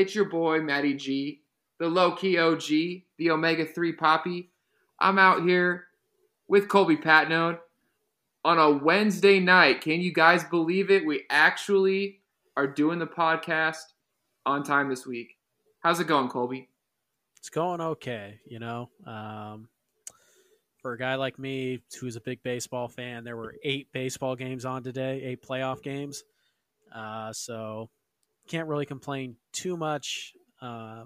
It's your boy, Matty G, the low key OG, the Omega 3 Poppy. I'm out here with Colby Patnode on a Wednesday night. Can you guys believe it? We actually are doing the podcast on time this week. How's it going, Colby? It's going okay, you know. Um, for a guy like me who's a big baseball fan, there were eight baseball games on today, eight playoff games. Uh, so can't really complain too much. Uh,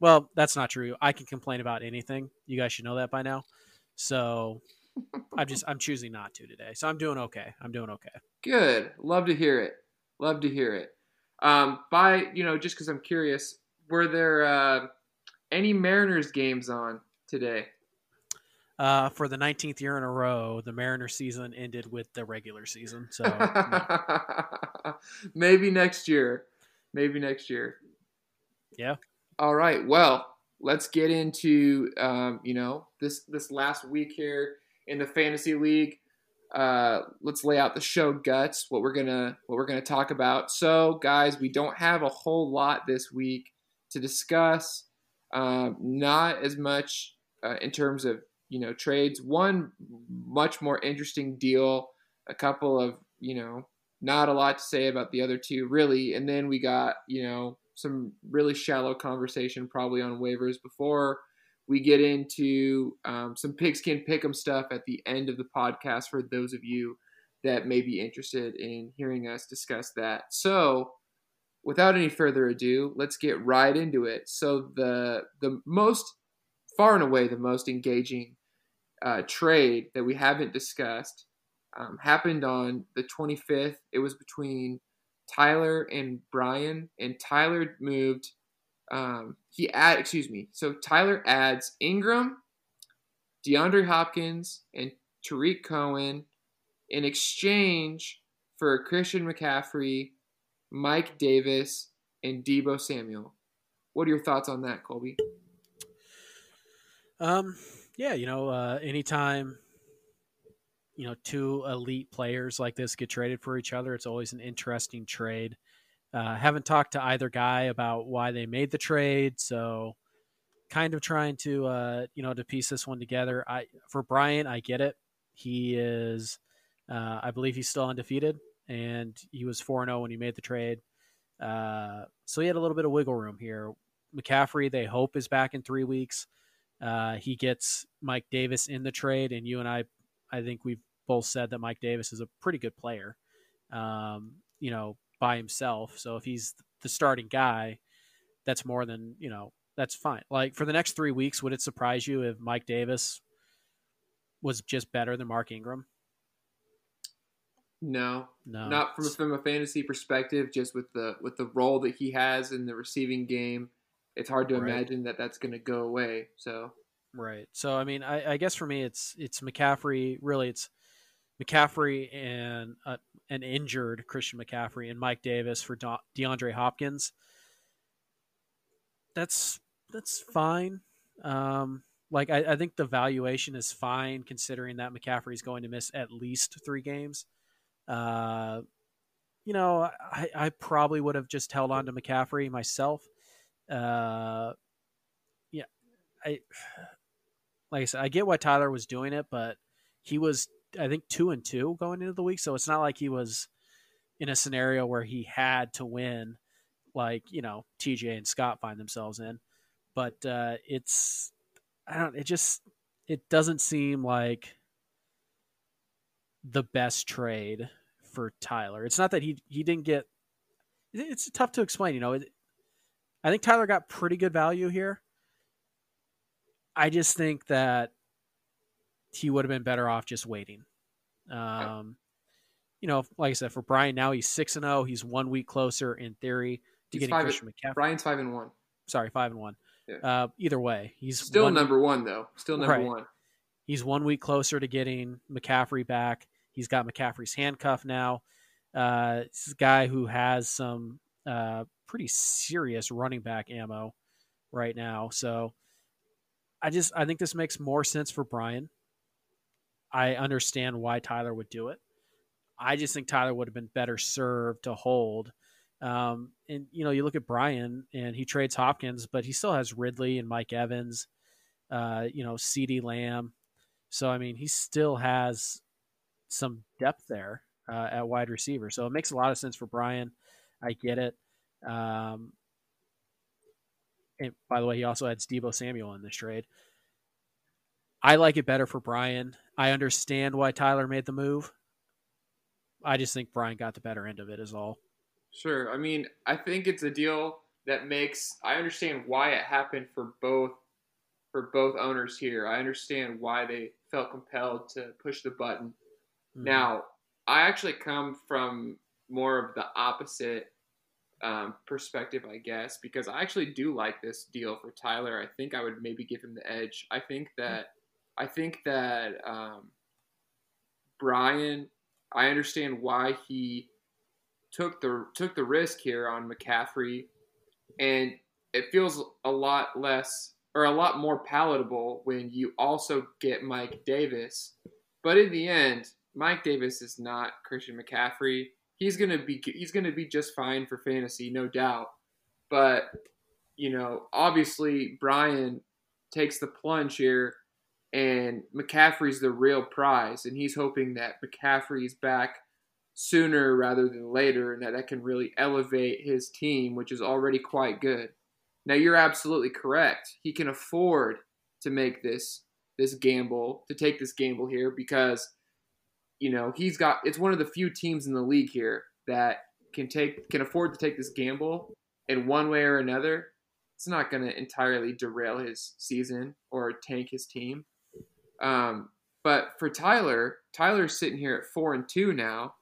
well, that's not true. I can complain about anything. You guys should know that by now. So I'm just I'm choosing not to today. So I'm doing okay. I'm doing okay. Good. Love to hear it. Love to hear it. Um, by you know, just because I'm curious, were there uh, any Mariners games on today? Uh, for the 19th year in a row, the Mariners season ended with the regular season. So no. maybe next year. Maybe next year. Yeah. All right. Well, let's get into um, you know this this last week here in the fantasy league. Uh, let's lay out the show guts. What we're gonna what we're gonna talk about. So, guys, we don't have a whole lot this week to discuss. Um, not as much uh, in terms of you know trades. One much more interesting deal. A couple of you know not a lot to say about the other two really, and then we got you know some really shallow conversation probably on waivers before we get into um, some pigskin pick'em stuff at the end of the podcast for those of you that may be interested in hearing us discuss that. So, without any further ado, let's get right into it. So, the the most far and away the most engaging uh, trade that we haven't discussed um, happened on the 25th. It was between Tyler and Brian, and Tyler moved. Um, he add, excuse me. So Tyler adds Ingram, DeAndre Hopkins, and Tarik Cohen in exchange for Christian McCaffrey, Mike Davis, and Deebo Samuel. What are your thoughts on that, Colby? Um, yeah, you know, uh, anytime you know two elite players like this get traded for each other, it's always an interesting trade. Uh, haven't talked to either guy about why they made the trade, so kind of trying to uh, you know to piece this one together. I for Brian, I get it. He is, uh, I believe he's still undefeated, and he was four zero when he made the trade. Uh, so he had a little bit of wiggle room here. McCaffrey, they hope is back in three weeks. Uh, he gets Mike Davis in the trade, and you and I, I think we've both said that Mike Davis is a pretty good player, um, you know, by himself. So if he's the starting guy, that's more than you know. That's fine. Like for the next three weeks, would it surprise you if Mike Davis was just better than Mark Ingram? No, no, not from from a fantasy perspective. Just with the with the role that he has in the receiving game, it's hard to right. imagine that that's going to go away. So right. So I mean, I, I, guess for me, it's it's McCaffrey. Really, it's McCaffrey and uh, an injured Christian McCaffrey and Mike Davis for De- DeAndre Hopkins. That's that's fine. Um, like I, I think the valuation is fine considering that McCaffrey is going to miss at least three games. Uh, you know, I, I probably would have just held on to McCaffrey myself uh, yeah, I like I said, I get why Tyler was doing it, but he was I think two and two going into the week, so it's not like he was in a scenario where he had to win, like you know TJ and Scott find themselves in. But uh, it's I don't. It just it doesn't seem like the best trade for Tyler. It's not that he he didn't get. It's tough to explain. You know, it, I think Tyler got pretty good value here. I just think that he would have been better off just waiting. Um, you know, like I said, for Brian now he's six and zero. He's one week closer in theory to he's getting Christian McCaffrey. Brian's five and one. Sorry, five and one. Yeah. Uh, either way, he's still one, number one though. Still number right. one. He's one week closer to getting McCaffrey back. He's got McCaffrey's handcuff now. Uh, this is a guy who has some uh, pretty serious running back ammo right now. So I just I think this makes more sense for Brian. I understand why Tyler would do it. I just think Tyler would have been better served to hold Um, and you know, you look at Brian, and he trades Hopkins, but he still has Ridley and Mike Evans. Uh, you know, CeeDee Lamb. So I mean, he still has some depth there uh, at wide receiver. So it makes a lot of sense for Brian. I get it. Um, and by the way, he also adds Deebo Samuel in this trade. I like it better for Brian. I understand why Tyler made the move. I just think Brian got the better end of it, is all. Sure. I mean, I think it's a deal that makes. I understand why it happened for both for both owners here. I understand why they felt compelled to push the button. Mm-hmm. Now, I actually come from more of the opposite um, perspective, I guess, because I actually do like this deal for Tyler. I think I would maybe give him the edge. I think that I think that um, Brian. I understand why he took the took the risk here on McCaffrey, and it feels a lot less or a lot more palatable when you also get Mike Davis. But in the end, Mike Davis is not Christian McCaffrey. He's gonna be he's gonna be just fine for fantasy, no doubt. But you know, obviously Brian takes the plunge here, and McCaffrey's the real prize, and he's hoping that McCaffrey's back sooner rather than later, and that that can really elevate his team, which is already quite good. Now you're absolutely correct. He can afford to make this this gamble, to take this gamble here because you know, he's got it's one of the few teams in the league here that can take can afford to take this gamble in one way or another. It's not going to entirely derail his season or tank his team. Um, but for Tyler, Tyler's sitting here at four and two now,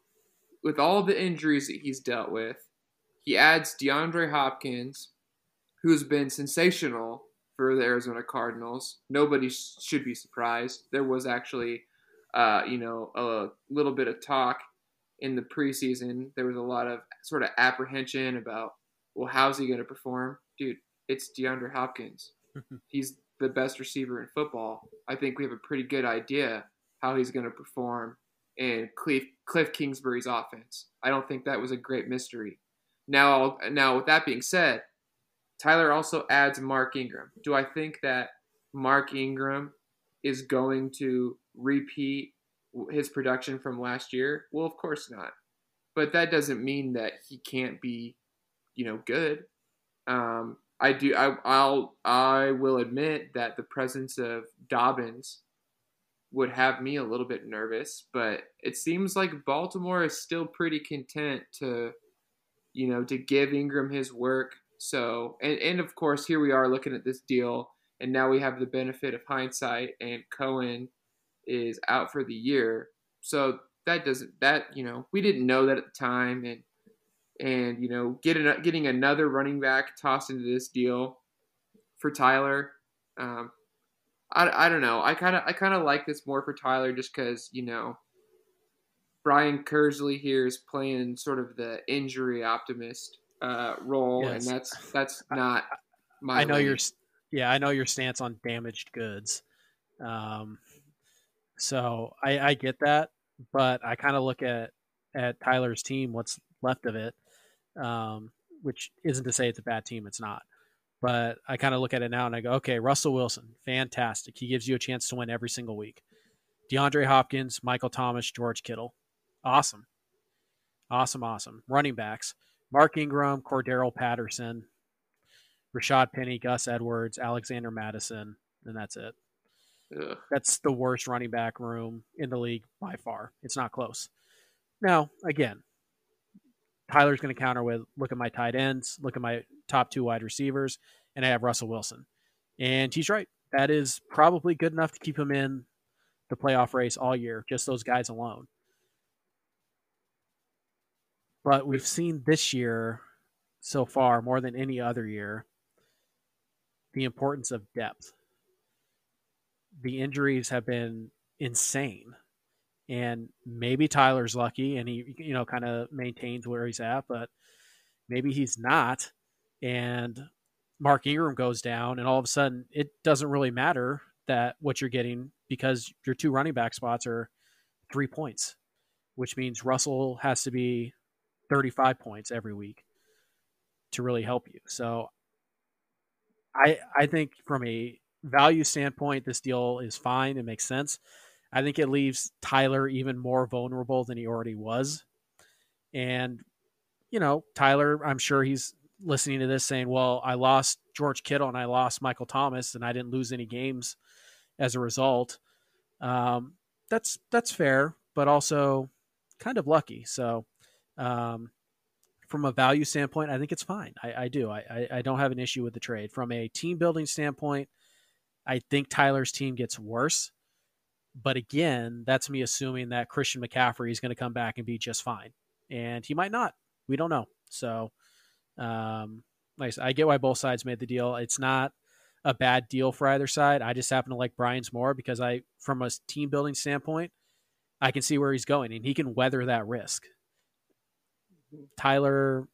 with all the injuries that he's dealt with. He adds DeAndre Hopkins, who's been sensational for the Arizona Cardinals. Nobody should be surprised. There was actually uh, you know, a little bit of talk in the preseason. There was a lot of sort of apprehension about, well, how's he going to perform? Dude, it's DeAndre Hopkins. he's the best receiver in football. I think we have a pretty good idea how he's going to perform in Cliff, Cliff Kingsbury's offense. I don't think that was a great mystery. Now, now with that being said, Tyler also adds Mark Ingram. Do I think that Mark Ingram is going to repeat his production from last year? Well, of course not. But that doesn't mean that he can't be, you know, good. Um, I do. I, I'll. I will admit that the presence of Dobbins would have me a little bit nervous, but it seems like Baltimore is still pretty content to, you know, to give Ingram his work. So, and, and of course, here we are looking at this deal, and now we have the benefit of hindsight, and Cohen is out for the year. So that doesn't that you know we didn't know that at the time, and and you know getting getting another running back tossed into this deal for Tyler. Um, I, I don't know. I kind of I kind of like this more for Tyler just because you know Brian Kersley here is playing sort of the injury optimist uh, role, yes. and that's that's not my. I know your yeah, I know your stance on damaged goods. Um, so I, I get that, but I kind of look at at Tyler's team, what's left of it, um, which isn't to say it's a bad team. It's not. But I kind of look at it now and I go, okay, Russell Wilson, fantastic. He gives you a chance to win every single week. DeAndre Hopkins, Michael Thomas, George Kittle. Awesome. Awesome, awesome. Running backs Mark Ingram, Cordarrelle Patterson, Rashaad Penny, Gus Edwards, Alexander Mattison, and that's it. Ugh. That's the worst running back room in the league by far. It's not close. Now, again, Tyler's going to counter with look at my tight ends, look at my top two wide receivers, and I have Russell Wilson. And he's right. That is probably good enough to keep him in the playoff race all year, just those guys alone. But we've seen this year so far, more than any other year, the importance of depth the injuries have been insane. And maybe Tyler's lucky and he, you know, kind of maintains where he's at, but maybe he's not. And Mark Ingram goes down, and all of a sudden it doesn't really matter that what you're getting because your two running back spots are three points, which means Russell has to be 35 points every week. to really help you. So I I think from a value standpoint, this deal is fine. It makes sense. I think it leaves Tyler even more vulnerable than he already was. And, you know, Tyler, I'm sure he's listening to this saying, well, I lost George Kittle and I lost Michael Thomas and I didn't lose any games as a result. Um, that's, that's fair, but also kind of lucky. So, um, from a value standpoint, I think it's fine. I, I do. I, I don't have an issue with the trade. From a team building standpoint, I think Tyler's team gets worse. But again, that's me assuming that Christian McCaffrey is going to come back and be just fine. And he might not. We don't know. So, um, like I, said, I get why both sides made the deal. It's not a bad deal for either side. I just happen to like Brian's more because I, from a team building standpoint, I can see where he's going and he can weather that risk. Tyler,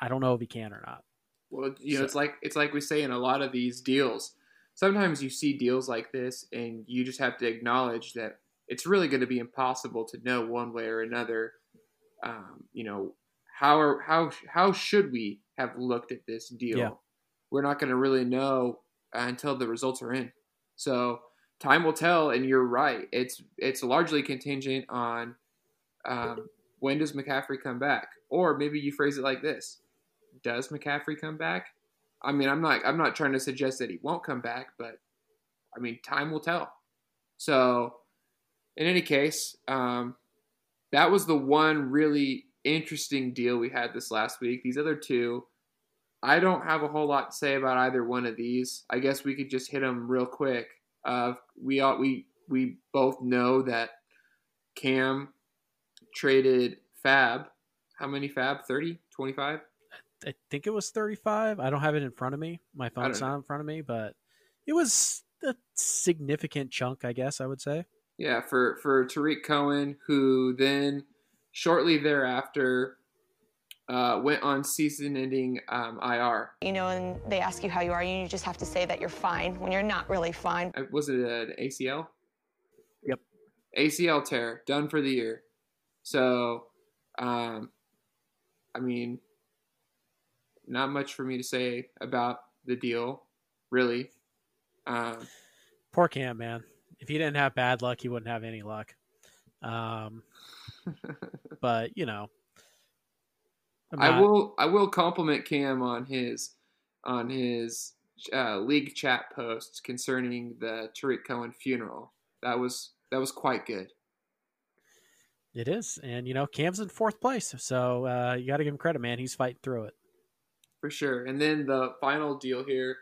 I don't know if he can or not. Well, you know, it's like it's like we say in a lot of these deals sometimes you see deals like this and you just have to acknowledge that it's really going to be impossible to know one way or another. Um, you know, how are, how how should we have looked at this deal? Yeah. We're not going to really know until the results are in. So time will tell. And you're right; it's it's largely contingent on um, when does McCaffrey come back, or maybe you phrase it like this: Does McCaffrey come back? I mean, I'm not I'm not trying to suggest that he won't come back, but I mean, time will tell. So, in any case, um, that was the one really interesting deal we had this last week. These other two, I don't have a whole lot to say about either one of these. I guess we could just hit them real quick. Uh, we all, we we both know that Cam traded Fab. How many Fab? 30, 25? I think it was 35. I don't have it in front of me. My phone's not in front of me, but it was a significant chunk, I guess I would say. Yeah, for for Tarik Cohen, who then shortly thereafter uh, went on season-ending um, IR. You know, and they ask you how you are, and you just have to say that you're fine when you're not really fine. Was it an ACL? Yep. ACL tear, done for the year. So, um, I mean, not much for me to say about the deal, really. Um, Poor Cam, man. If he didn't have bad luck, he wouldn't have any luck. Um, but you know, not... I will. I will compliment Cam on his on his uh, league chat posts concerning the Tarik Cohen funeral. That was that was quite good. It is, and you know, Cam's in fourth place, so uh, you got to give him credit, man. He's fighting through it for sure. And then the final deal here,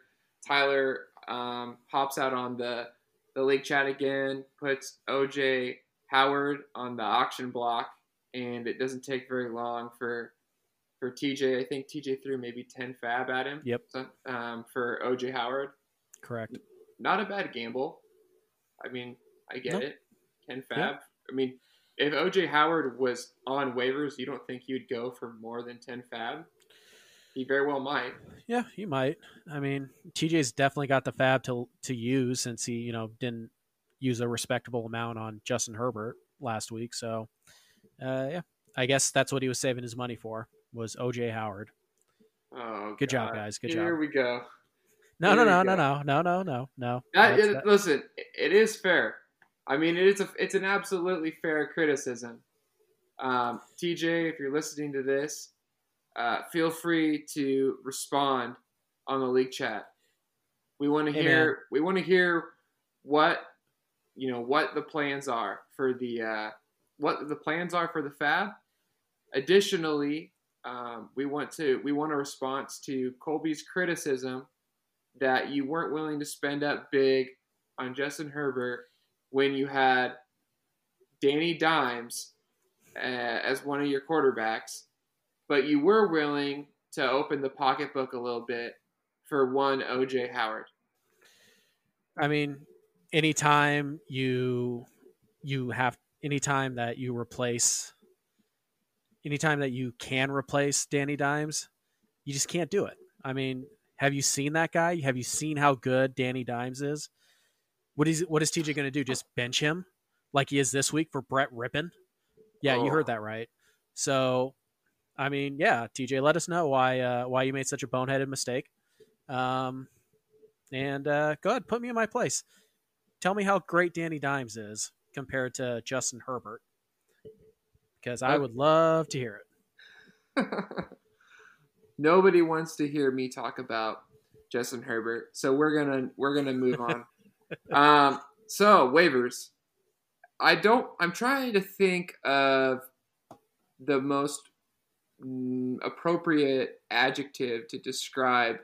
Tyler um, hops out on the the league chat again, puts OJ Howard on the auction block, and it doesn't take very long for for TJ. I think TJ threw maybe ten fab at him. Yep. So, um, for OJ Howard. Correct. Not a bad gamble. I mean, I get nope. it. Ten fab. Yep. I mean, if OJ Howard was on waivers, you don't think you'd go for more than ten fab? He very well might. Yeah, he might. I mean, TJ's definitely got the fab to to use since he, you know, didn't use a respectable amount on Justin Herbert last week. So, uh, yeah, I guess that's what he was saving his money for was OJ Howard. Oh, good God. job, guys. Good Here job. Here we go. No, no, no, no, no, no, no, no, no. That, it, listen, it is fair. I mean, it is a, it's an absolutely fair criticism. Um, TJ, if you're listening to this, uh, feel free to respond on the league chat. We want to hey, hear. Man. We want to hear what you know what the plans are for the uh, what the plans are for the fab. Additionally, um, we want to we want a response to Colby's criticism that you weren't willing to spend up big on Justin Herbert when you had Danny Dimes uh, as one of your quarterbacks but you were willing to open the pocketbook a little bit for one OJ Howard. I mean, anytime you you have anytime that you replace anytime that you can replace Danny Dimes, you just can't do it. I mean, have you seen that guy? Have you seen how good Danny Dimes is? What is what is TJ going to do? Just bench him like he is this week for Brett Rypien? Yeah, oh. you heard oh. that right. So I mean, yeah, TJ, let us know why uh, why you made such a boneheaded mistake. Um, and uh, go ahead, put me in my place. Tell me how great Danny Dimes is compared to Justin Herbert, because I would love to hear it. Nobody wants to hear me talk about Justin Herbert, so we're gonna we're gonna move on. um, so waivers. I don't. I'm trying to think of the most appropriate adjective to describe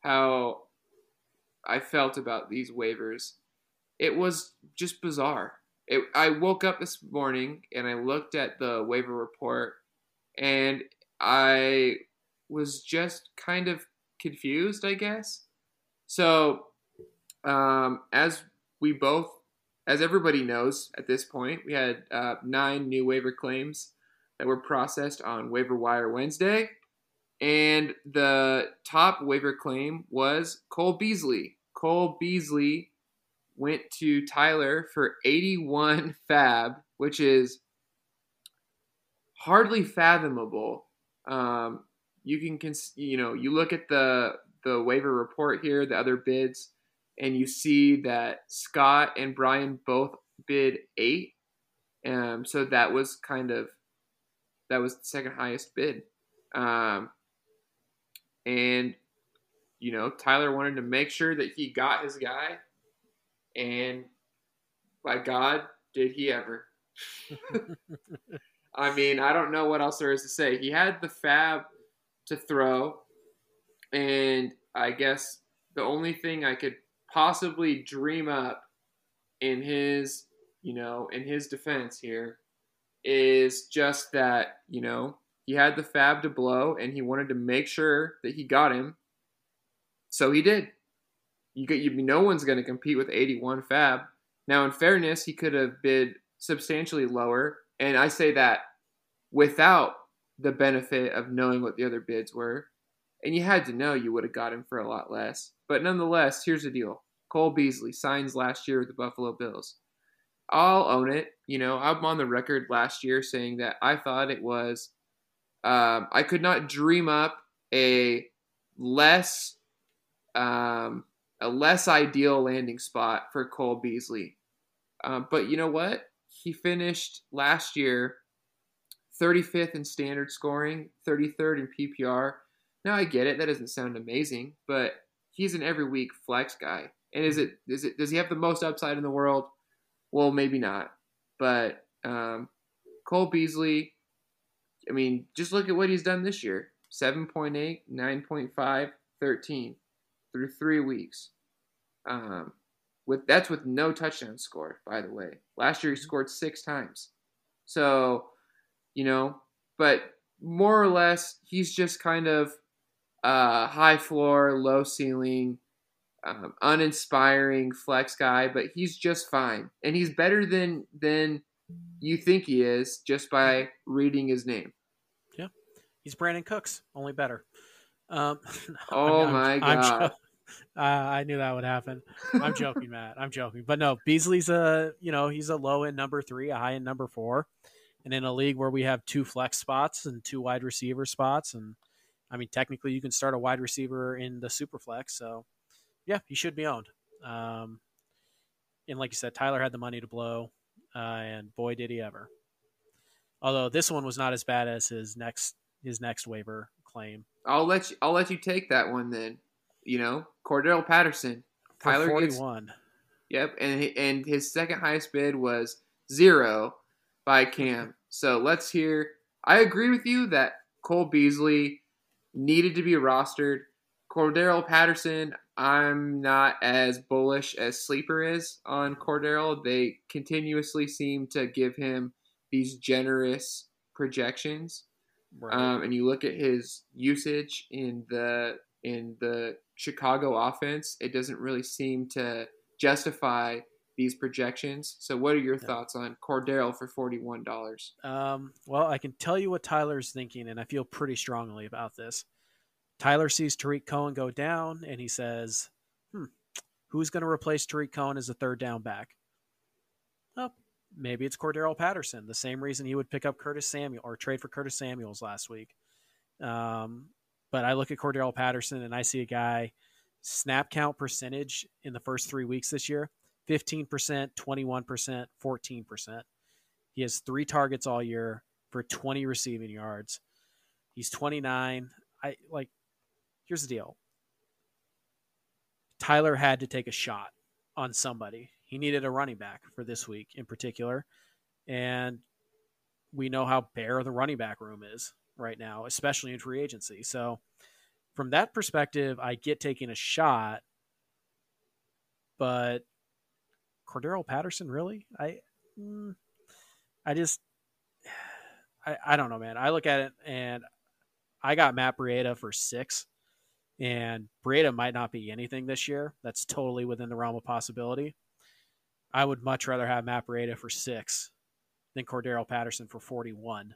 how I felt about these waivers. It was just bizarre. It, I woke up this morning and I looked at the waiver report and I was just kind of confused, I guess. So, um, as we both, as everybody knows at this point, we had uh, nine new waiver claims that were processed on Waiver Wire Wednesday. And the top waiver claim was Cole Beasley. Cole Beasley went to Tyler for 81 fab, which is hardly fathomable. Um, you can, cons- you know, you look at the the waiver report here, the other bids, and you see that Scott and Brian both bid eight. Um, so that was kind of that was the second highest bid. Um, and you know, Tyler wanted to make sure that he got his guy, and by God, did he ever? I mean, I don't know what else there is to say. He had the fab to throw, and I guess the only thing I could possibly dream up in his, you know, in his defense here is just that, you know, he had the fab to blow and he wanted to make sure that he got him. So he did. You get you no one's going to compete with 81 fab. Now in fairness, he could have bid substantially lower, and I say that without the benefit of knowing what the other bids were. And you had to know you would have got him for a lot less. But nonetheless, here's the deal. Cole Beasley signs last year with the Buffalo Bills. I'll own it. You know, I'm on the record last year saying that I thought it was, um, I could not dream up a less, um, a less ideal landing spot for Cole Beasley. Um, but you know what? He finished last year 35th in standard scoring, 33rd in PPR. Now I get it; that doesn't sound amazing, but he's an every week flex guy. And is it is it does he have the most upside in the world? Well, maybe not. But um, Cole Beasley, I mean, just look at what he's done this year 7.8, 9.5, 13 through three weeks. Um, with That's with no touchdown scored, by the way. Last year he scored six times. So, you know, but more or less, he's just kind of uh, high floor, low ceiling um, uninspiring flex guy, but he's just fine, and he's better than than you think he is just by reading his name. Yeah, he's Brandin Cooks, only better. Um, oh I'm, my I'm, god! I'm, uh, I knew that would happen. I'm joking, Matt. I'm joking, but no, Beasley's a you know he's a low end number three, a high end number four, and in a league where we have two flex spots and two wide receiver spots, and I mean technically you can start a wide receiver in the super flex, so yeah, he should be owned. Um, and like you said, Tyler had the money to blow, uh, and boy did he ever. Although this one was not as bad as his next his next waiver claim. I'll let you. I'll let you take that one then. You know, Cordarrelle Patterson, For Tyler forty one. Yep, and and his second highest bid was zero by Cam. So let's hear. I agree with you that Cole Beasley needed to be rostered. Cordarrelle Patterson, I'm not as bullish as Sleeper is on Cordarrelle. They continuously seem to give him these generous projections. Right. Um, and you look at his usage in the in the Chicago offense, it doesn't really seem to justify these projections. So, what are your yeah. thoughts on Cordarrelle for forty one dollars? Um, well, I can tell you what Tyler's thinking, and I feel pretty strongly about this. Tyler sees Tarik Cohen go down and he says, hmm, who's going to replace Tarik Cohen as a third down back? Well, maybe it's Cordarrelle Patterson, the same reason he would pick up Curtis Samuel or trade for Curtis Samuels last week. Um, but I look at Cordarrelle Patterson and I see a guy snap count percentage in the first three weeks this year 15%, 21%, 14%. He has three targets all year for 20 receiving yards. He's 29. I like, here's the deal Tyler had to take a shot on somebody. He needed a running back for this week in particular. And we know how bare the running back room is right now, especially in free agency. So, from that perspective, I get taking a shot. But Cordarrelle Patterson, really? I, mm, I just, I, I don't know, man. I look at it and I got Matt Breida for six, and Breida might not be anything this year. That's totally within the realm of possibility. I would much rather have Matt Breida for six than Cordarrelle Patterson for 41.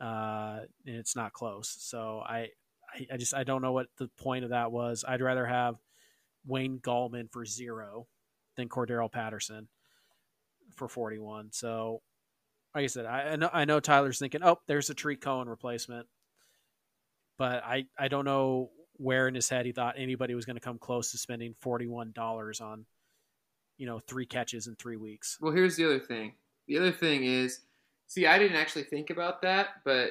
Uh, and it's not close. So I, I, I just I don't know what the point of that was. I'd rather have Wayne Gallman for zero than Cordarrelle Patterson for 41. So, like I said, I, I know I know Tyler's thinking, oh, there's a Tarik Cohen replacement, but I I don't know where in his head he thought anybody was going to come close to spending $41 on, you know, three catches in three weeks. Well, here's the other thing. The other thing is, see, I didn't actually think about that, but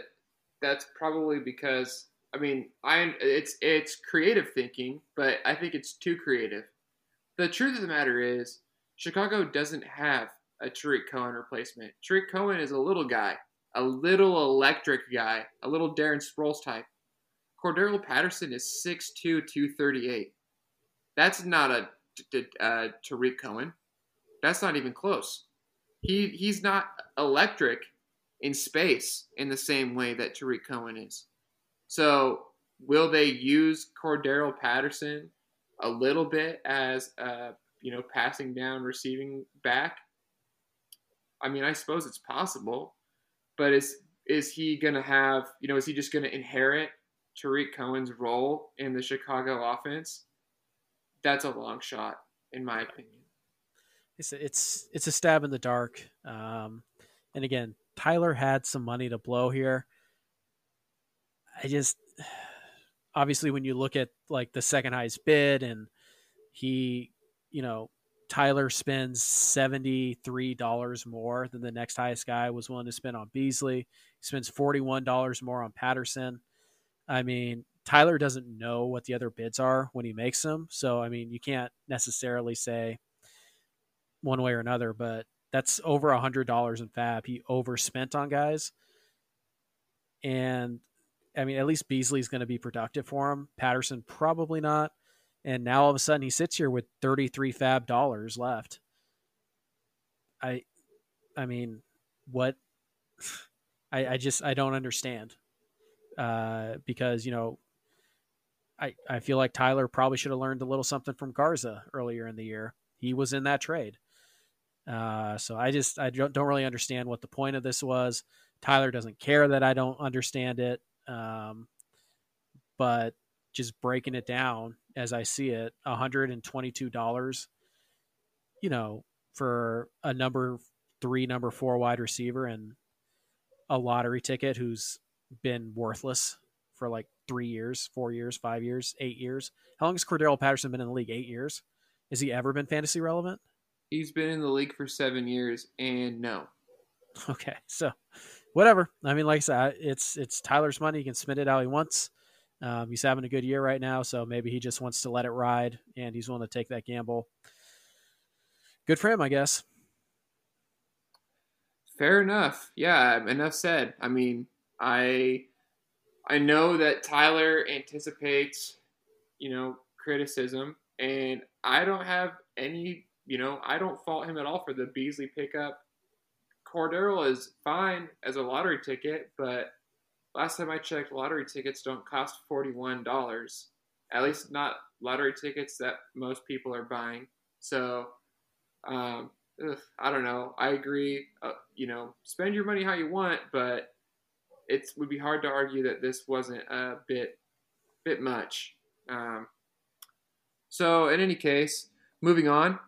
that's probably because I mean, I it's it's creative thinking, but I think it's too creative. The truth of the matter is, Chicago doesn't have a Tarik Cohen replacement. Tarik Cohen is a little guy, a little electric guy, a little Darren Sproles type. Cordarrelle Patterson is 6'2", 238. That's not a, Tarik Cohen. That's not even close. He he's not electric in space in the same way that Tarik Cohen is. So will they use Cordarrelle Patterson a little bit as a you know passing down receiving back? I mean, I suppose it's possible, but is is he gonna have you know is he just gonna inherit Tarik Cohen's role in the Chicago offense? That's a long shot, in my opinion. It's it's it's a stab in the dark. Um, and again, Tyler had some money to blow here. I just obviously when you look at like the second highest bid and he, you know, Tyler spends $73 more than the next highest guy was willing to spend on Beasley. He spends $41 more on Patterson. I mean, Tyler doesn't know what the other bids are when he makes them. So, I mean, you can't necessarily say one way or another, but that's over a hundred dollars in fab. He overspent on guys. And I mean, at least Beasley's going to be productive for him. Patterson probably not. And now all of a sudden he sits here with 33 fab dollars left. I, I mean, what? I, I just I don't understand. Uh, because you know, I I feel like Tyler probably should have learned a little something from Garza earlier in the year. He was in that trade. Uh, so I just I don't, don't really understand what the point of this was. Tyler doesn't care that I don't understand it. Um, but just breaking it down as I see it, $122, you know, for a number three, number four wide receiver and a lottery ticket who's been worthless for like three years, four years, five years, eight years. How long has Cordarrelle Patterson been in the league? Eight years? Has he ever been fantasy relevant? He's been in the league for seven years, and no. Okay, so whatever. I mean, like I said, it's it's Tyler's money. He can spend it how he wants. Um, he's having a good year right now, so maybe he just wants to let it ride, and he's willing to take that gamble. Good for him, I guess. Fair enough. Yeah, enough said. I mean, I I know that Tyler anticipates, you know, criticism, and I don't have any, you know, I don't fault him at all for the Beasley pickup. Cordarrelle is fine as a lottery ticket, but last time I checked, lottery tickets don't cost forty-one dollars. At least not lottery tickets that most people are buying. So, um, ugh, I don't know. I agree. Uh, you know, spend your money how you want, but it would be hard to argue that this wasn't a bit, bit much. Um, so, in any case, moving on.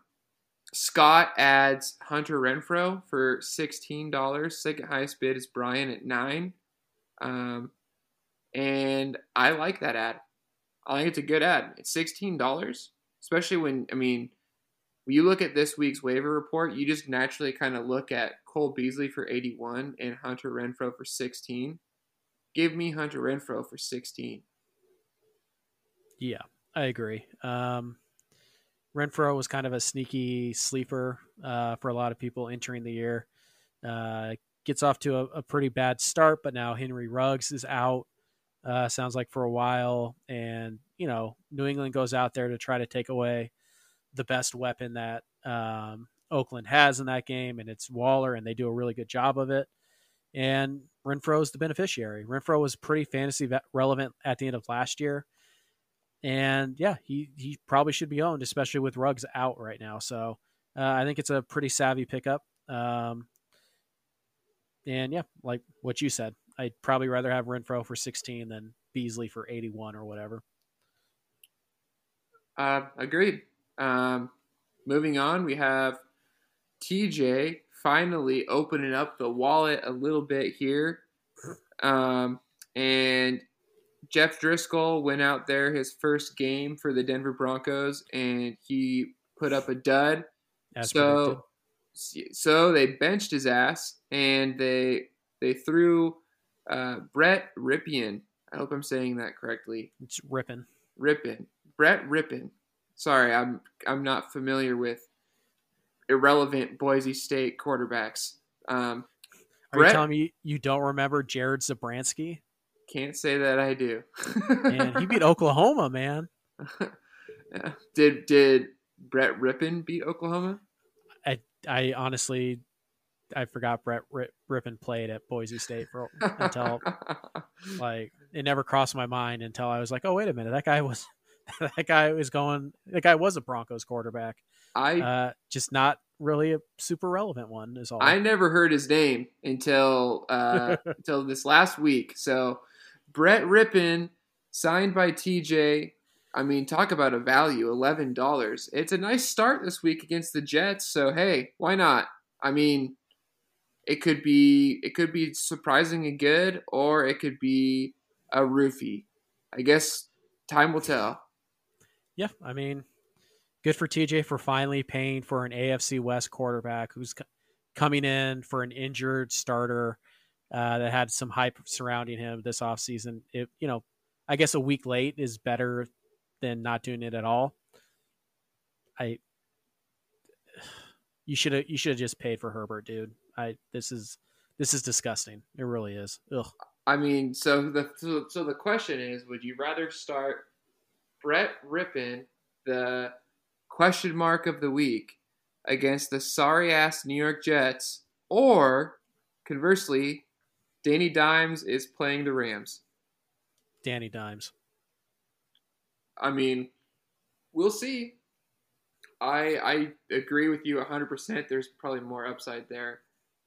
Scott adds Hunter Renfrow for sixteen dollars. Second highest bid is Brian at nine. Um, and I like that ad. I think it's a good ad. It's sixteen dollars, especially when I mean, when you look at this week's waiver report, you just naturally kind of look at Cole Beasley for eighty-one and Hunter Renfrow for sixteen. Give me Hunter Renfrow for sixteen. Yeah, I agree. Um, Renfrow was kind of a sneaky sleeper uh, for a lot of people entering the year. Uh, gets off to a, a, pretty bad start, but now Henry Ruggs is out. Uh, sounds like for a while, and you know New England goes out there to try to take away the best weapon that um, Oakland has in that game, and it's Waller, and they do a really good job of it. And Renfrow is the beneficiary. Renfrow was pretty fantasy relevant at the end of last year and yeah, he he probably should be owned, especially with Ruggs out right now. So uh, I think it's a pretty savvy pickup. Um, and yeah, like what you said, I'd probably rather have Renfrow for 16 than Beasley for 81 or whatever. Uh, agreed. Um, moving on, we have TJ finally opening up the wallet a little bit here. Um, and Jeff Driskel went out there his first game for the Denver Broncos and he put up a dud. As so, predicted. so they benched his ass and they they threw uh, Brett Rypien. I hope I'm saying that correctly. It's Rypien. Rypien. Brett Rypien. Sorry, I'm I'm not familiar with irrelevant Boise State quarterbacks. Um, Are Brett, you telling me you don't remember Jared Zabransky? Can't say that I do. and he beat Oklahoma, man. yeah. Did did Brett Rypien beat Oklahoma? I I honestly I forgot Brett Rypien played at Boise State for until like it never crossed my mind until I was like, oh wait a minute, that guy was that guy was going that guy was a Broncos quarterback. I uh, just not really a super relevant one is all. I never heard his name until uh, until this last week. So Brett Rypien, signed by TJ. I mean, talk about a value, eleven dollars. It's a nice start this week against the Jets. So hey, why not? I mean, it could be it could be surprisingly good, or it could be a roofie. I guess time will tell. Yeah, I mean, good for TJ for finally paying for an AFC West quarterback who's coming in for an injured starter uh, that had some hype surrounding him this offseason. It, you know, I guess a week late is better than not doing it at all. I, you should have you should have just paid for Herbert, dude. I this is this is disgusting. It really is. Ugh. I mean, so the so, so the question is, would you rather start Brett Rypien, the question mark of the week, against the sorry ass New York Jets, or conversely, Danny Dimes is playing the Rams. Danny Dimes. I mean, we'll see. I I agree with you 100%. There's probably more upside there.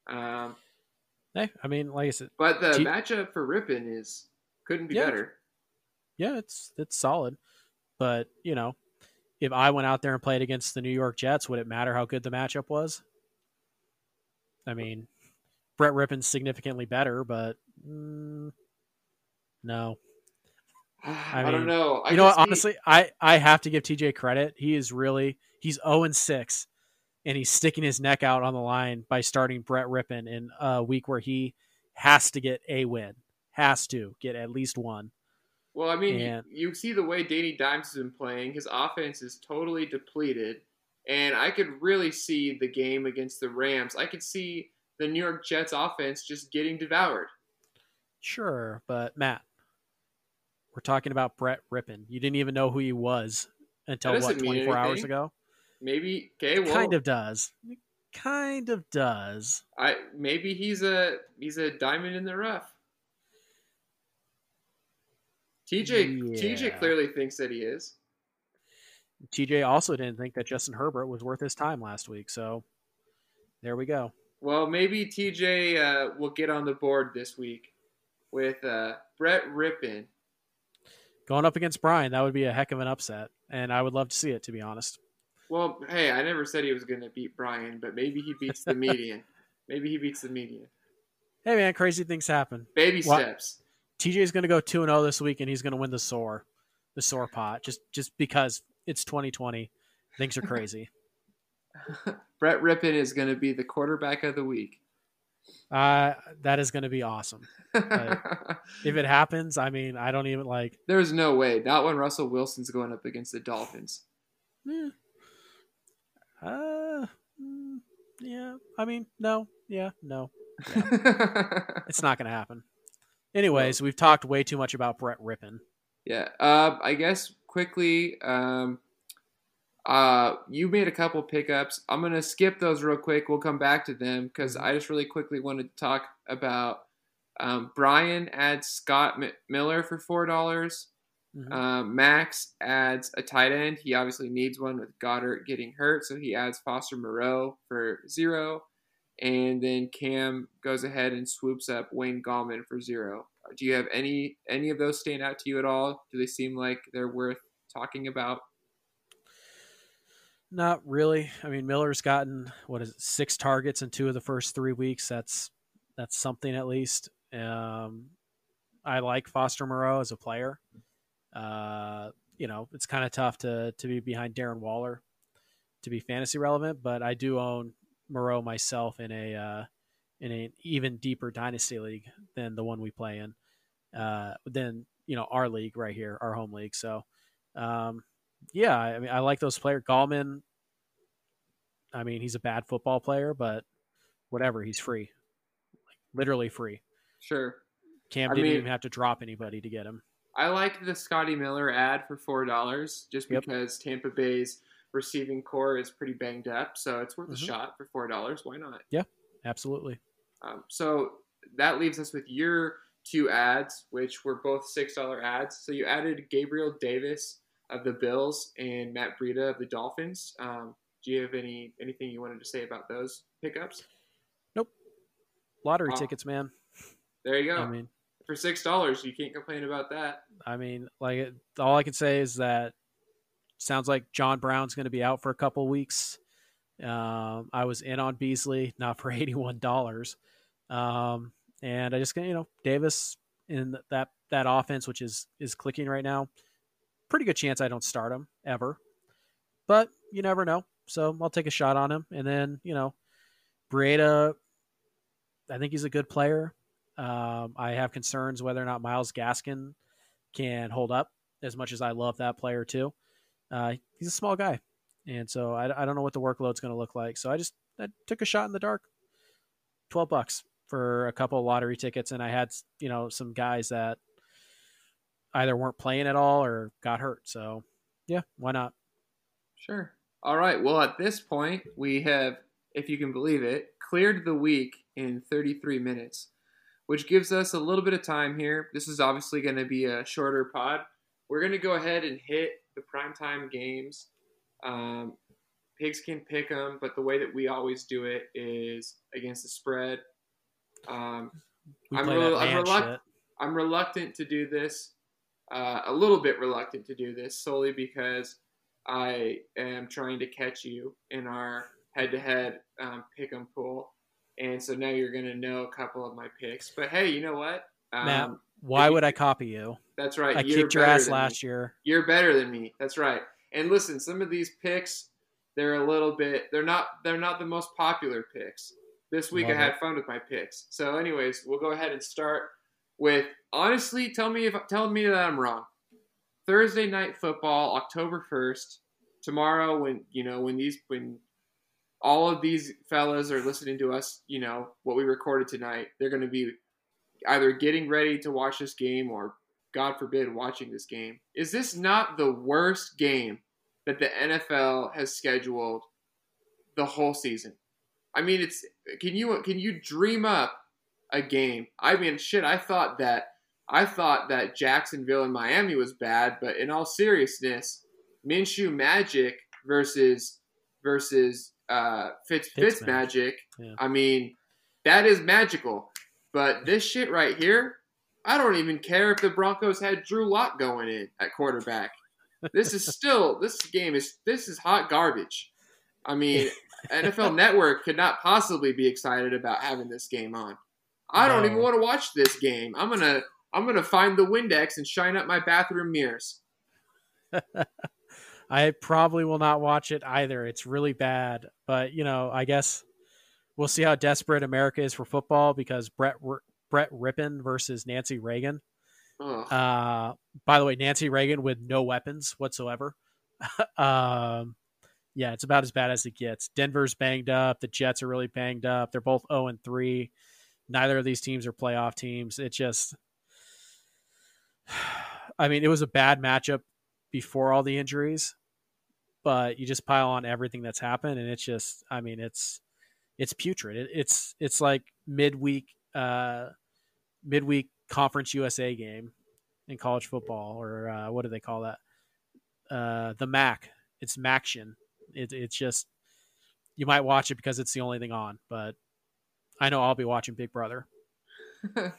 Um, hey, I mean, like I said, but the matchup for Rypien is couldn't be yeah, better. Yeah, it's it's solid. But you know, if I went out there and played against the New York Jets, would it matter how good the matchup was? I mean, Brett Rypien's significantly better, but mm, no. I, I mean, don't know. I you know what? Honestly, I I have to give TJ credit. He is really he's zero oh and six, and he's sticking his neck out on the line by starting Brett Rypien in a week where he has to get a win, has to get at least one. Well, I mean, you, you see the way Danny Dimes has been playing. His offense is totally depleted, and I could really see the game against the Rams. I could see the New York Jets offense just getting devoured. Sure, but Matt, we're talking about Brett Rypien. You didn't even know who he was until what 24 hours ago. Maybe okay, well, kind of does. Kind of does. I maybe he's a he's a diamond in the rough. TJ yeah. TJ clearly thinks that he is. TJ also didn't think that Justin Herbert was worth his time last week, so there we go. Well, maybe TJ uh, will get on the board this week with uh, Brett Rypien. Going up against Brian, that would be a heck of an upset, and I would love to see it, to be honest. Well, hey, I never said he was going to beat Brian, but maybe he beats the median. maybe he beats the median. Hey, man, crazy things happen. Baby steps. TJ's going to go two and zero this week, and he's going to win the sore, the sore pot, just just because it's 2020. Things are crazy. Brett Rypien is going to be the quarterback of the week. Uh, that is going to be awesome. if it happens, I mean, I don't even like. There's no way. Not when Russell Wilson's going up against the Dolphins. Eh. Uh, mm, yeah. I mean, no. Yeah, no. Yeah. it's not going to happen. Anyways, we've talked way too much about Brett Rypien. Yeah. Uh, I guess quickly, um, uh, you made a couple pickups. I'm gonna skip those real quick. We'll come back to them because I just really quickly wanted to talk about um, Brian adds Scott M- Miller for four dollars. Mhm. Um, Max adds a tight end. He obviously needs one with Goedert getting hurt, so he adds Foster Moreau for zero. And then Cam goes ahead and swoops up Wayne Gallman for zero. Do you have any any of those stand out to you at all? Do they seem like they're worth talking about? Not really. I mean, Miller's gotten what is it, six targets in two of the first three weeks. That's that's something at least. Um, I like Foster Moreau as a player. Uh, you know, it's kind of tough to to be behind Darren Waller to be fantasy relevant, but I do own Moreau myself in a uh, in an even deeper dynasty league than the one we play in. Uh, than you know our league right here, our home league. So, um, yeah, I mean, I like those players. Gallman, I mean, he's a bad football player, but whatever, he's free, like literally free. Sure. Cam I didn't mean- even have to drop anybody to get him. I like the Scotty Miller ad for four dollars just Yep. because Tampa Bay's receiving corps is pretty banged up, so it's worth Mhm. a shot for four dollars. Why not? Yeah, absolutely. Um, so that leaves us with your two ads, which were both six dollar ads. So you added Gabriel Davis of the Bills and Matt Breida of the Dolphins. Um, do you have any anything you wanted to say about those pickups? Nope. Lottery Wow. tickets, man. There you go. I mean, for six dollars, you can't complain about that. I mean, like all I can say is that sounds like John Brown's going to be out for a couple weeks. Um, I was in on Beasley, not for eighty one dollars, um, and I just you know Davis in that that offense, which is is clicking right now. Pretty good chance I don't start him ever, but you never know. So I'll take a shot on him, and then you know, Breida. I think he's a good player. Um, I have concerns whether or not Myles Gaskin can hold up as much as I love that player too. Uh, he's a small guy, and so I, I don't know what the workload's going to look like. So I just I took a shot in the dark. Twelve bucks for a couple lottery tickets, and I had you know some guys that either weren't playing at all or got hurt. So yeah, why not? Sure. All right. Well, at this point, we have, if you can believe it, cleared the week in 33 minutes, which gives us a little bit of time here. This is obviously going to be a shorter pod. We're going to go ahead and hit the primetime games. Um, Pigskin Pick'em, but the way that we always do it is against the spread. Um, I'm rel- I'm reluct- I'm reluctant to do this, uh, a little bit reluctant to do this solely because I am trying to catch you in our head-to-head um, pick 'em pool, and so now you're gonna know a couple of my picks. But hey, you know what? Um, Matt, Why would I copy you? That's right. I you're kicked your ass than me. last year. You're better than me. That's right. And listen, some of these picks, they're a little bit. They're not. They're not the most popular picks. This week Love I had fun with my picks. So, anyways, we'll go ahead and start with. Honestly, tell me if tell me that I'm wrong. Thursday night football, October first. Tomorrow, when you know when these when all of these fellas are listening to us, you know what we recorded tonight. They're going to be either getting ready to watch this game or God forbid, watching this game. Is this not the worst game that the NFL has scheduled the whole season? I mean, it's can you can you dream up a game? I mean, shit, I thought that I thought that Jacksonville and Miami was bad, but in all seriousness, Minshew Magic versus versus uh, Fitz Fitz Magic. Yeah. I mean, that is magical. But this shit right here, I don't even care if the Broncos had Drew Lock going in at quarterback. This is still this game is this is hot garbage. I mean, NFL Network could not possibly be excited about having this game on. I don't No. even want to watch this game. I'm gonna I'm gonna find the Windex and shine up my bathroom mirrors. I probably will not watch it either. It's really bad, but you know, I guess we'll see how desperate America is for football because Brett Brett Rypien versus Nancy Reagan. Uh, by the way, Nancy Reagan with no weapons whatsoever. um, yeah, it's about as bad as it gets. Denver's banged up. The Jets are really banged up. They're both 0 and 3. Neither of these teams are playoff teams. It just, I mean, it was a bad matchup before all the injuries, but you just pile on everything that's happened, and it's just, I mean, it's it's putrid. It, it's it's like midweek uh, midweek conference USA game in college football, or uh, what do they call that? Uh, the MAC. It's MACtion. It, it's just you might watch it because it's the only thing on, but I know I'll be watching Big Brother.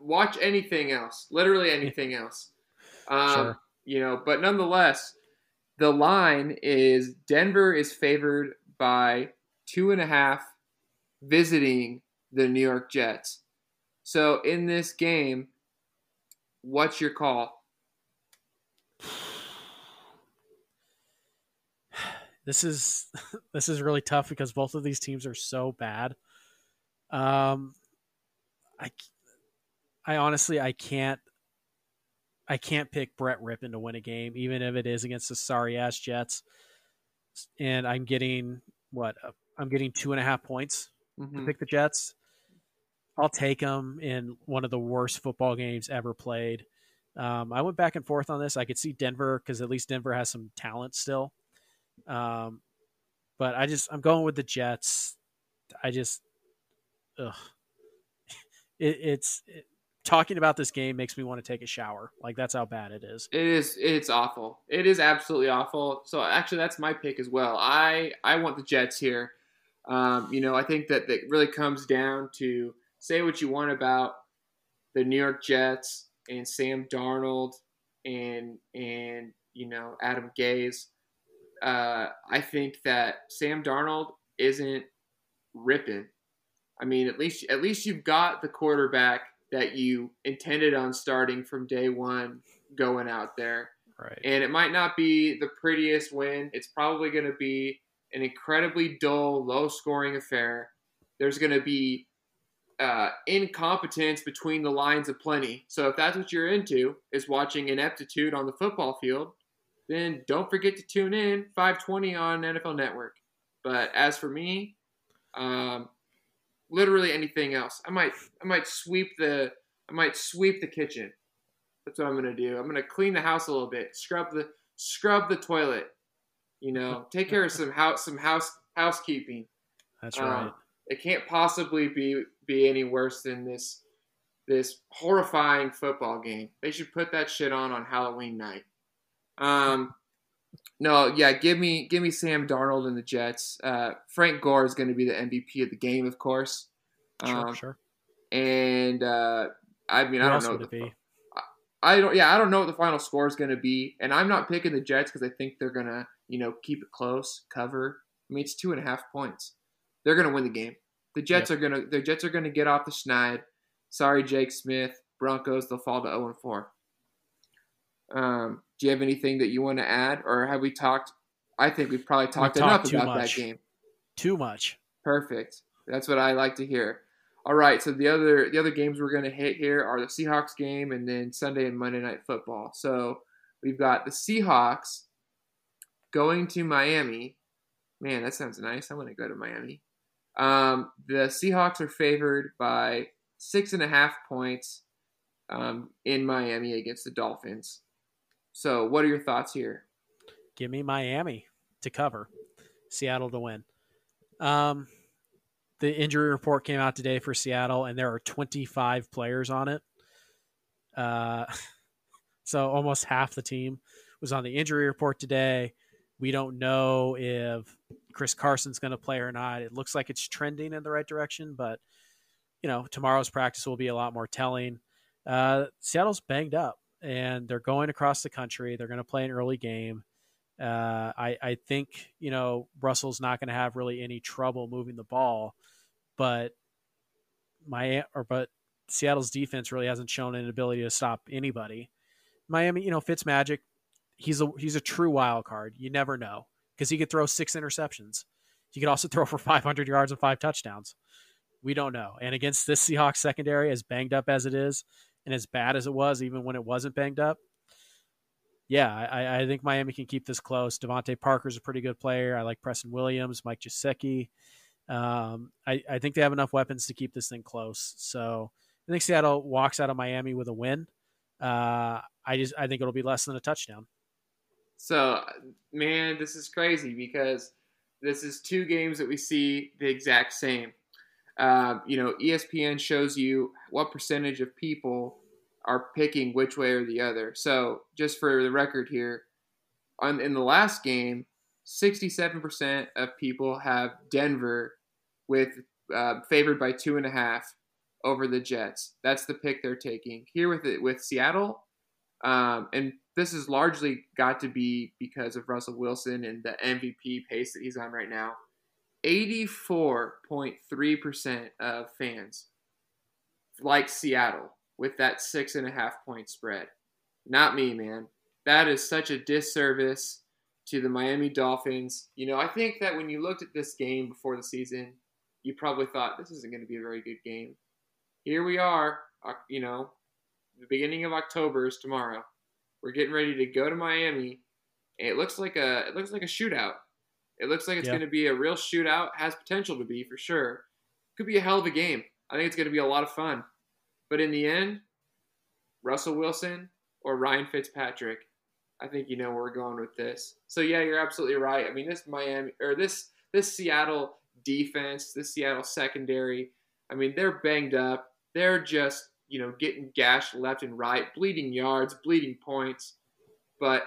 watch anything else, literally anything else. Um, sure. You know, but nonetheless, the line is Denver is favored by two and a half visiting the New York Jets. So in this game, what's your call? This is this is really tough because both of these teams are so bad. Um, I I honestly I can't I can't pick Brett Rypien to win a game, even if it is against the sorry ass Jets. And I'm getting what I'm getting two and a half points mm-hmm. to pick the Jets. I'll take them in one of the worst football games ever played. Um, I went back and forth on this. I could see Denver because at least Denver has some talent still. Um, but I just I'm going with the Jets. I just, ugh, it, it's it, talking about this game makes me want to take a shower. Like that's how bad it is. It is. It's awful. It is absolutely awful. So actually, that's my pick as well. I I want the Jets here. Um, you know, I think that it really comes down to say what you want about the New York Jets and Sam Darnold and and you know Adam Gase. Uh, I think that Sam Darnold isn't ripping. I mean, at least at least you've got the quarterback that you intended on starting from day one going out there. Right. And it might not be the prettiest win. It's probably going to be an incredibly dull, low scoring affair. There's going to be uh, incompetence between the lines of plenty. So if that's what you're into, is watching ineptitude on the football field, then don't forget to tune in 520 on NFL Network. But as for me, um, literally anything else, I might I might sweep the I might sweep the kitchen. That's what I'm gonna do. I'm gonna clean the house a little bit, scrub the scrub the toilet. You know, take care of some house some house housekeeping. That's right. Um, it can't possibly be be any worse than this this horrifying football game. They should put that shit on on Halloween night. Um, no, yeah, give me give me Sam Darnold and the Jets. Uh, Frank Gore is going to be the MVP of the game, of course. Sure, um, sure. And uh, I mean, Who I don't know. What the, I, I don't. Yeah, I don't know what the final score is going to be, and I'm not picking the Jets because I think they're gonna, you know, keep it close, cover. I mean, it's two and a half points. They're gonna win the game. The Jets yep. are gonna the Jets are gonna get off the schneid. Sorry, Jake Smith. Broncos they'll fall to 0 and 4. Um, do you have anything that you want to add, or have we talked? I think we've probably talked, we've enough about much. that game. Too much. Perfect. That's what I like to hear. All right, so the other the other games we're going to hit here are the Seahawks game and then Sunday and Monday night football. So we've got the Seahawks going to Miami. Man, that sounds nice. I want to go to Miami. Um, the Seahawks are favored by six and a half points um, in Miami against the Dolphins. So, what are your thoughts here? Give me Miami to cover, Seattle to win. Um, the injury report came out today for Seattle, and there are 25 players on it. Uh, so almost half the team was on the injury report today. We don't know if Chris Carson's going to play or not. It looks like it's trending in the right direction, but you know tomorrow's practice will be a lot more telling. Uh, Seattle's banged up, and they're going across the country. They're going to play an early game. Uh, I, I think you know Russell's not going to have really any trouble moving the ball, but my or but Seattle's defense really hasn't shown an ability to stop anybody. Miami, you know, Fitzmagic, he's a he's a true wild card. You never know because he could throw six interceptions. He could also throw for 500 yards and five touchdowns. We don't know. And against this Seahawks secondary, as banged up as it is, and as bad as it was, even when it wasn't banged up, yeah, I, I think Miami can keep this close. DeVante Parker's a pretty good player. I like Preston Williams, Mike Gesicki. Um, I, I think they have enough weapons to keep this thing close. So I think Seattle walks out of Miami with a win. Uh, I just I think it'll be less than a touchdown. So, man, this is crazy because this is two games that we see the exact same. Uh, you know, ESPN shows you what percentage of people are picking which way or the other. So, just for the record here, on in the last game, 67% of people have Denver with uh, favored by two and a half over the Jets. That's the pick they're taking here with it with Seattle, um, and this has largely got to be because of Russell Wilson and the MVP pace that he's on right now. 84.3% of fans like Seattle with that six and a half point spread. Not me, man. That is such a disservice to the Miami Dolphins. You know, I think that when you looked at this game before the season, you probably thought this isn't going to be a very good game. Here we are, uh, you know, the beginning of October is tomorrow. We're getting ready to go to Miami. It looks like a it looks like a shootout. It looks like it's yeah. going to be a real shootout. Has potential to be for sure. Could be a hell of a game. I think it's going to be a lot of fun. But in the end, Russell Wilson or Ryan Fitzpatrick, I think you know where we're going with this. So yeah, you're absolutely right. I mean, this Miami or this this Seattle defense, this Seattle secondary, I mean, they're banged up. They're just, you know, getting gashed left and right, bleeding yards, bleeding points. But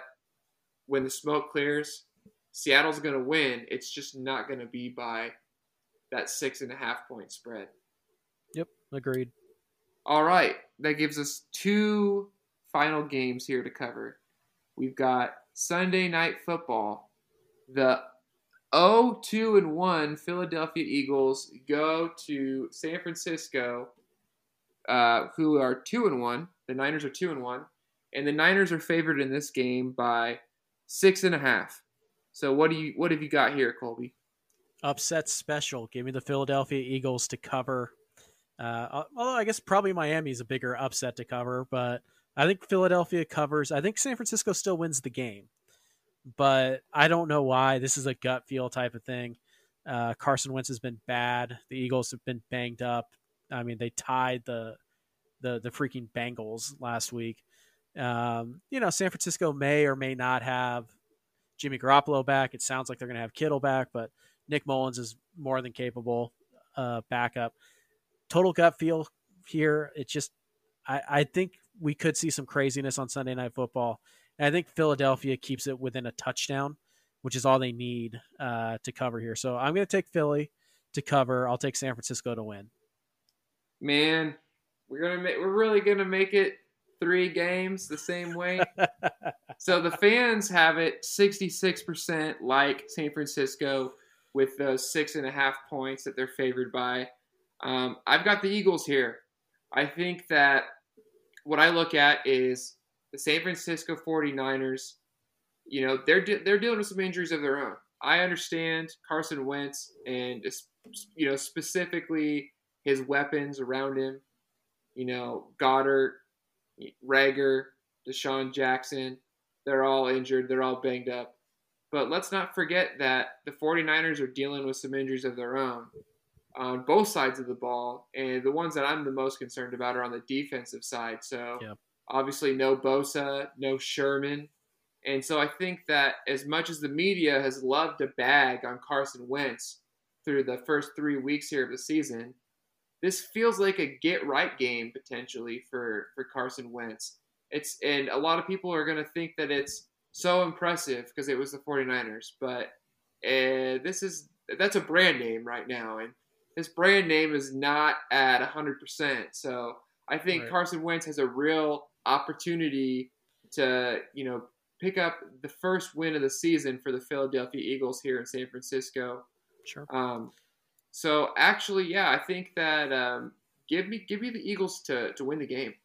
when the smoke clears, Seattle's going to win. It's just not going to be by that six and a half point spread. Yep, agreed. All right, that gives us two final games here to cover. We've got Sunday night football. The 0 2 and 1 Philadelphia Eagles go to San Francisco, uh, who are 2 and 1. The Niners are 2 and 1. And the Niners are favored in this game by six and a half. So what do you what have you got here, Colby? Upset special. Give me the Philadelphia Eagles to cover uh, although I guess probably Miami is a bigger upset to cover, but I think Philadelphia covers. I think San Francisco still wins the game, but I don't know why. This is a gut feel type of thing. Uh, Carson Wentz has been bad. The Eagles have been banged up. I mean, they tied the the the freaking Bengals last week. Um, you know, San Francisco may or may not have Jimmy Garoppolo back. It sounds like they're going to have Kittle back, but Nick Mullens is more than capable uh, backup total gut feel here. It just, I, I think we could see some craziness on Sunday Night Football. And I think Philadelphia keeps it within a touchdown, which is all they need uh, to cover here. So I'm going to take Philly to cover. I'll take San Francisco to win. Man, we're gonna make, we're really gonna make it three games the same way. so the fans have it 66% like San Francisco with those six and a half points that they're favored by. Um, I've got the Eagles here. I think that what I look at is the San Francisco 49ers. You know, they're de- they're dealing with some injuries of their own. I understand Carson Wentz and you know specifically his weapons around him. You know, Goedert, Reagor, DeSean Jackson, they're all injured, they're all banged up. But let's not forget that the 49ers are dealing with some injuries of their own on both sides of the ball, and the ones that I'm the most concerned about are on the defensive side. So obviously, no Bosa, no Sherman, and so I think that as much as the media has loved to bag on Carson Wentz through the first three weeks here of the season, this feels like a get right game potentially for for Carson Wentz. It's and a lot of people are going to think that it's so impressive because it was the 49ers, but uh, this is that's a brand name right now and his brand name is not at 100%. So I think right. Carson Wentz has a real opportunity to, you know, pick up the first win of the season for the Philadelphia Eagles here in San Francisco. Sure. Um, so actually, yeah, I think that um, give me give me the Eagles to to win the game.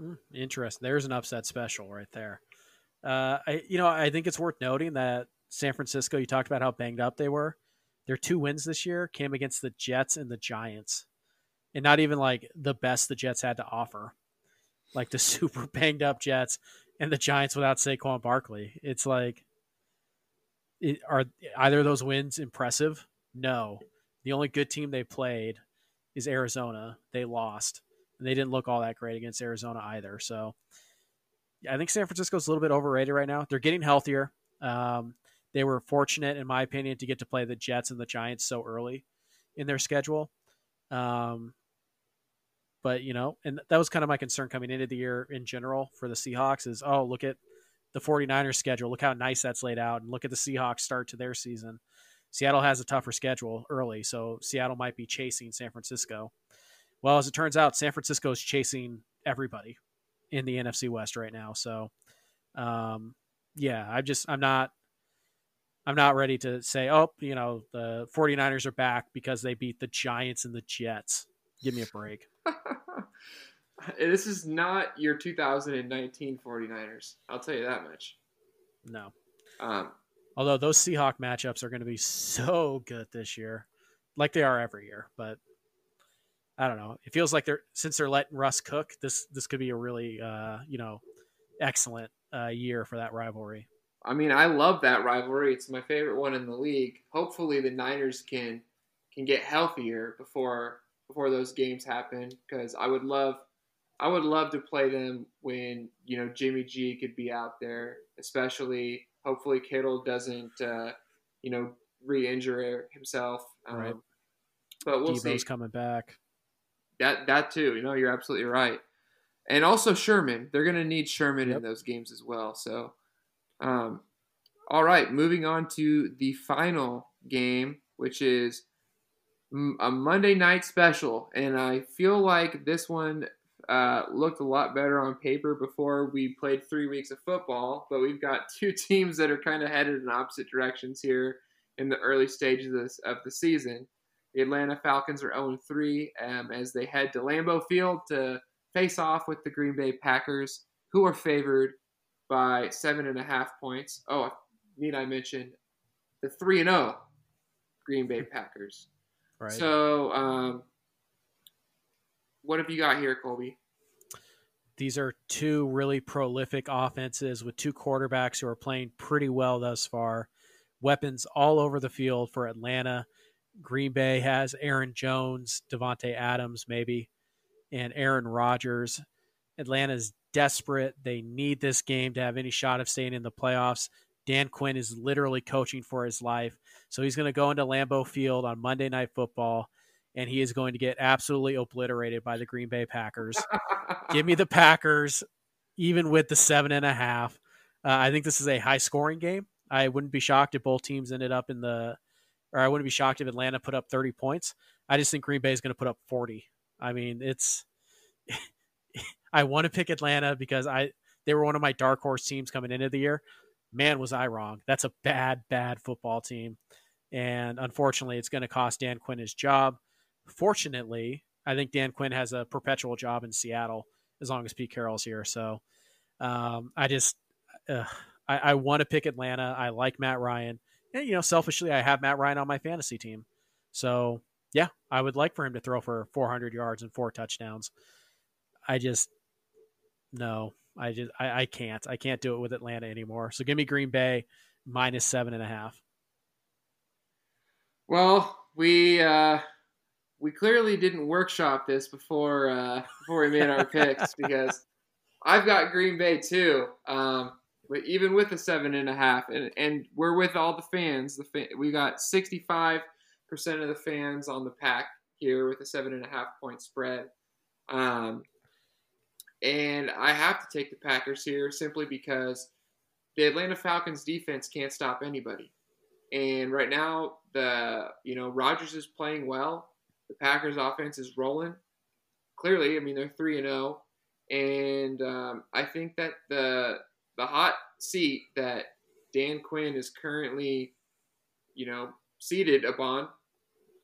Mm, interesting. There's an upset special right there. Uh, I you know I think it's worth noting that San Francisco. You talked about how banged up they were. Their two wins this year came against the Jets and the Giants, and not even like the best the Jets had to offer, like the super banged up Jets and the Giants without Saquon Barkley. It's like, it, are either of those wins impressive? No. The only good team they played is Arizona. They lost, and they didn't look all that great against Arizona either. So, I think San Francisco's a little bit overrated right now. They're getting healthier. Um, they were fortunate, in my opinion, to get to play the Jets and the Giants so early in their schedule. Um, but you know, and that was kind of my concern coming into the year in general for the Seahawks is, oh, look at the 49ers schedule. Look how nice that's laid out. And look at the Seahawks start to their season. Seattle has a tougher schedule early, so Seattle might be chasing San Francisco. Well, as it turns out, San Francisco is chasing everybody in the NFC West right now. So, um, yeah, I'm just I'm not I'm not ready to say, oh, you know, the 49ers are back because they beat the Giants and the Jets. Give me a break. this is not your 2019 49ers. I'll tell you that much. No. Um, Although those Seahawk matchups are going to be so good this year, like they are every year. But I don't know. It feels like they're since they're letting Russ cook. This this could be a really uh, you know excellent uh, year for that rivalry. I mean, I love that rivalry. It's my favorite one in the league. Hopefully, the Niners can can get healthier before before those games happen because I would love I would love to play them when you know Jimmy G could be out there, especially hopefully Kittle doesn't uh, you know re-injure himself. Um, right. But we'll Debo's see. coming back. That that too. You know, you're absolutely right. And also Sherman. They're going to need Sherman Yep. in those games as well. So, um, all right, moving on to the final game, which is a Monday night special, and I feel like this one uh, looked a lot better on paper before we played three weeks of football. But we've got two teams that are kind of headed in opposite directions here in the early stages of, this, of the season. The Atlanta Falcons are 0 3 um, as they head to Lambeau Field to face off with the Green Bay Packers, who are favored by seven and a half points. Oh, need I mention the 3 and 0 Green Bay Packers. Right. So, um, what have you got here, Colby? These are two really prolific offenses with two quarterbacks who are playing pretty well thus far. Weapons all over the field for Atlanta. Green Bay has Aaron Jones, Davante Adams, maybe, and Aaron Rodgers. Atlanta's desperate. They need this game to have any shot of staying in the playoffs. Dan Quinn is literally coaching for his life. So he's going to go into Lambeau Field on Monday Night Football, and he is going to get absolutely obliterated by the Green Bay Packers. Give me the Packers, even with the seven and a half. Uh, I think this is a high scoring game. I wouldn't be shocked if both teams ended up in the, or I wouldn't be shocked if Atlanta put up 30 points. I just think Green Bay is going to put up 40. I mean, it's, I want to pick Atlanta because I, they were one of my dark horse teams coming into the year. Man, was I wrong. That's a bad, bad football team. And unfortunately, it's going to cost Dan Quinn his job. Fortunately, I think Dan Quinn has a perpetual job in Seattle as long as Pete Carroll's here. So um, I just uh, I, I want to pick Atlanta. I like Matt Ryan, and you know, selfishly, I have Matt Ryan on my fantasy team. So yeah, I would like for him to throw for 400 yards and four touchdowns. I just no, I just I, I can't. I can't do it with Atlanta anymore. So give me Green Bay minus seven and a half. Well, we uh, we clearly didn't workshop this before uh, before we made our picks because I've got Green Bay too. Um, but even with the seven and a half, and, and we're with all the fans. The we got sixty five percent of the fans on the pack here with a seven and a half point spread. Um, and I have to take the Packers here simply because the Atlanta Falcons defense can't stop anybody. And right now, the you know Rodgers is playing well. The Packers offense is rolling. Clearly, I mean they're three and zero, and um, I think that the the hot seat that Dan Quinn is currently, you know, seated upon,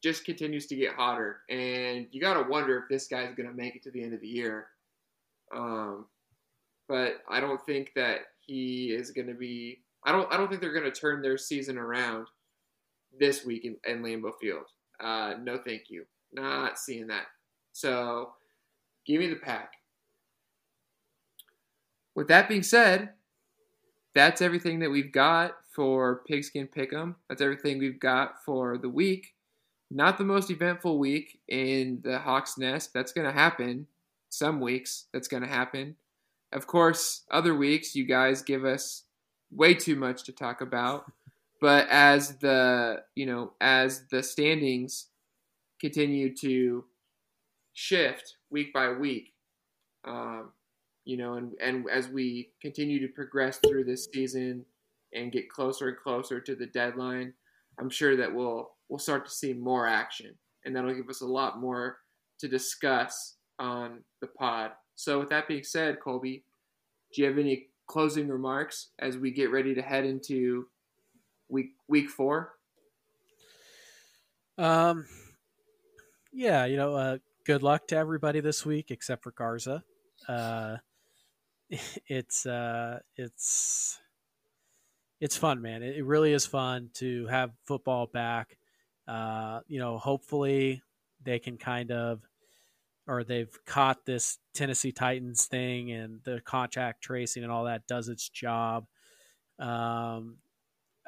just continues to get hotter, and you got to wonder if this guy's going to make it to the end of the year. Um, but I don't think that he is going to be. I don't. I don't think they're going to turn their season around this week in, in Lambeau Field. Uh, no, thank you. Not seeing that. So, give me the pack. With that being said, that's everything that we've got for Pigskin Pick'em. That's everything we've got for the week. Not the most eventful week in the Hawks Nest. That's going to happen some weeks. That's going to happen. Of course, other weeks you guys give us way too much to talk about. But as the you know as the standings continue to shift week by week, um, you know, and, and as we continue to progress through this season and get closer and closer to the deadline, I'm sure that we'll we'll start to see more action, and that'll give us a lot more to discuss on the pod. So, with that being said, Colby, do you have any closing remarks as we get ready to head into week week four? Um, yeah, you know, uh, good luck to everybody this week except for Garza. Uh, it's uh, it's it's fun, man. It, it, really is fun to have football back. Uh, you know, hopefully they can kind of, or they've caught this Tennessee Titans thing and the contact tracing and all that does its job. Um,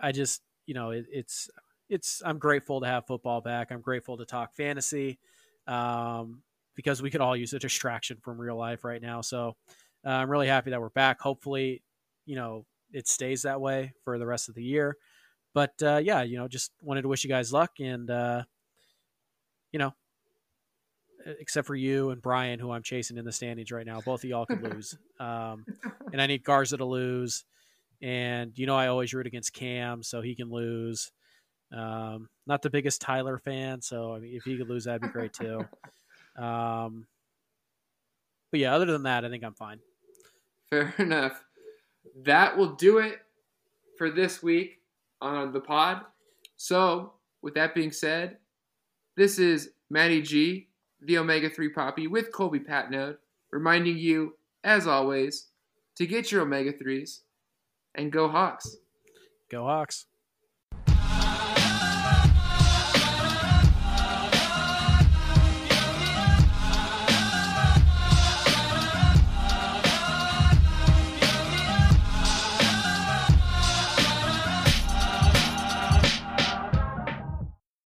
I just, you know, it, it's it's. I'm grateful to have football back. I'm grateful to talk fantasy um, because we could all use a distraction from real life right now. So uh, I'm really happy that we're back. Hopefully, you know, it stays that way for the rest of the year. But uh, yeah, you know, just wanted to wish you guys luck and, uh, you know, except for you and Brian, who I'm chasing in the standings right now. Both of y'all can lose. Um, and I need Garza to lose. And, you know, I always root against Cam, so he can lose. Um, not the biggest Tyler fan, so I mean, if he could lose, that'd be great too. Um, but yeah, other than that, I think I'm fine. Fair enough. That will do it for this week on the pod. So, with that being said, this is Matty G, the Omega 3 Poppy, with Colby Patnode, reminding you, as always, to get your Omega 3s and go Hawks. Go Hawks.